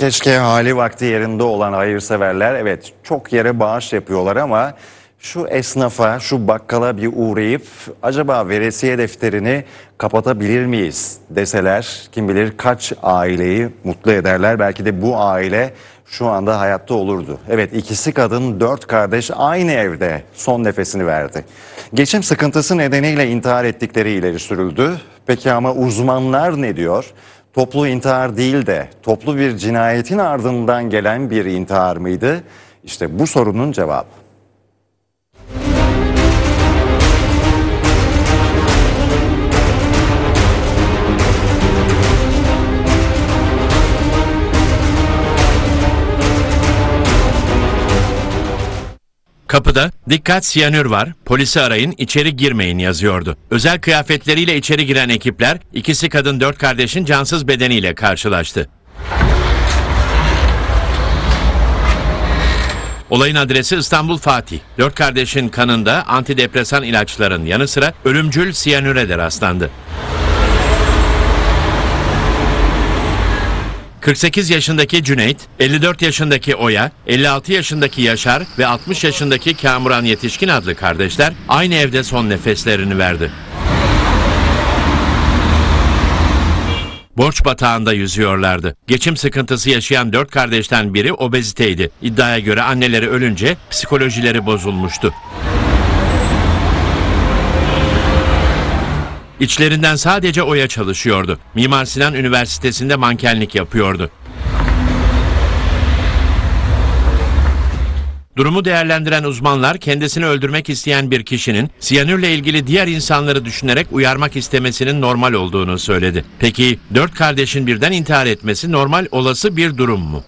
Keşke hali vakti yerinde olan hayırseverler evet çok yere bağış yapıyorlar ama şu esnafa, şu bakkala bir uğrayıp acaba veresiye defterini kapatabilir miyiz deseler kim bilir kaç aileyi mutlu ederler. Belki de bu aile şu anda hayatta olurdu. Evet ikisi kadın dört kardeş aynı evde son nefesini verdi. Geçim sıkıntısı nedeniyle intihar ettikleri ileri sürüldü. Peki ama uzmanlar ne diyor? Toplu intihar değil de toplu bir cinayetin ardından gelen bir intihar mıydı? İşte bu sorunun cevabı. Kapıda dikkat siyanür var, polisi arayın, içeri girmeyin yazıyordu. Özel kıyafetleriyle içeri giren ekipler ikisi kadın dört kardeşin cansız bedeniyle karşılaştı. Olayın adresi İstanbul Fatih. Dört kardeşin kanında antidepresan ilaçların yanı sıra ölümcül siyanüre de rastlandı. 48 yaşındaki Cüneyt, 54 yaşındaki Oya, 56 yaşındaki Yaşar ve 60 yaşındaki Kamuran Yetişkin adlı kardeşler aynı evde son nefeslerini verdi. Borç batağında yüzüyorlardı. Geçim sıkıntısı yaşayan dört kardeşten biri obeziteydi. İddiaya göre anneleri ölünce psikolojileri bozulmuştu. İçlerinden sadece Oya çalışıyordu. Mimar Sinan Üniversitesi'nde mankenlik yapıyordu. Durumu değerlendiren uzmanlar kendisini öldürmek isteyen bir kişinin siyanürle ilgili diğer insanları düşünerek uyarmak istemesinin normal olduğunu söyledi. Peki dört kardeşin birden intihar etmesi normal olası bir durum mu?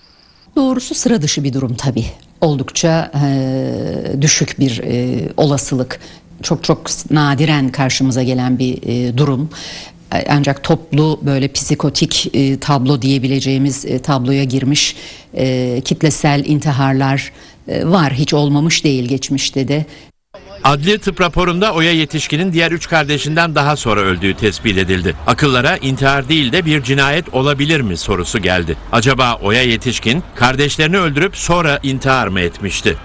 Doğrusu sıra dışı bir durum tabii. Oldukça e, düşük bir e, olasılık. Çok çok nadiren karşımıza gelen bir e, durum. Ancak toplu böyle psikotik e, tablo diyebileceğimiz e, tabloya girmiş e, kitlesel intiharlar e, var. Hiç olmamış değil geçmişte de. Adli tıp raporunda Oya yetişkinin diğer üç kardeşinden daha sonra öldüğü tespit edildi. Akıllara intihar değil de bir cinayet olabilir mi sorusu geldi. Acaba Oya yetişkin kardeşlerini öldürüp sonra intihar mı etmişti?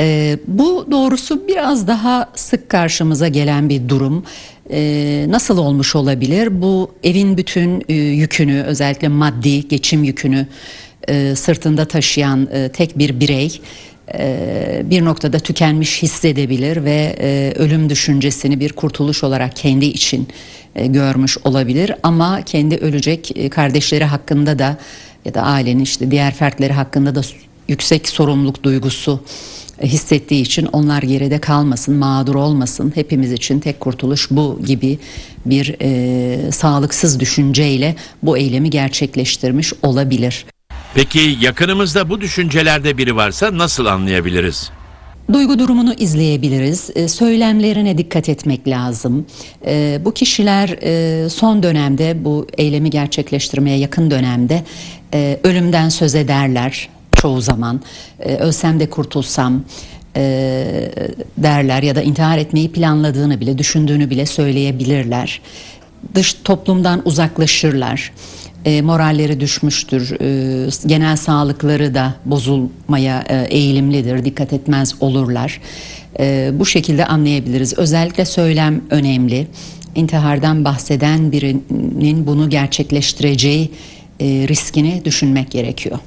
Ee, bu doğrusu biraz daha sık karşımıza gelen bir durum. Ee, nasıl olmuş olabilir? Bu evin bütün e, yükünü özellikle maddi geçim yükünü e, sırtında taşıyan e, tek bir birey e, bir noktada tükenmiş hissedebilir ve e, ölüm düşüncesini bir kurtuluş olarak kendi için e, görmüş olabilir. Ama kendi ölecek e, kardeşleri hakkında da ya da ailenin işte diğer fertleri hakkında da yüksek sorumluluk duygusu hissettiği için onlar geride kalmasın, mağdur olmasın. Hepimiz için tek kurtuluş bu gibi bir e, sağlıksız düşünceyle bu eylemi gerçekleştirmiş olabilir. Peki yakınımızda bu düşüncelerde biri varsa nasıl anlayabiliriz? Duygu durumunu izleyebiliriz. E, söylemlerine dikkat etmek lazım. E, bu kişiler e, son dönemde bu eylemi gerçekleştirmeye yakın dönemde e, ölümden söz ederler çoğu zaman. E, ölsem de kurtulsam e, derler ya da intihar etmeyi planladığını bile düşündüğünü bile söyleyebilirler. Dış toplumdan uzaklaşırlar. E, moralleri düşmüştür. E, genel sağlıkları da bozulmaya e, eğilimlidir. Dikkat etmez olurlar. E, bu şekilde anlayabiliriz. Özellikle söylem önemli. İntihardan bahseden birinin bunu gerçekleştireceği e, riskini düşünmek gerekiyor.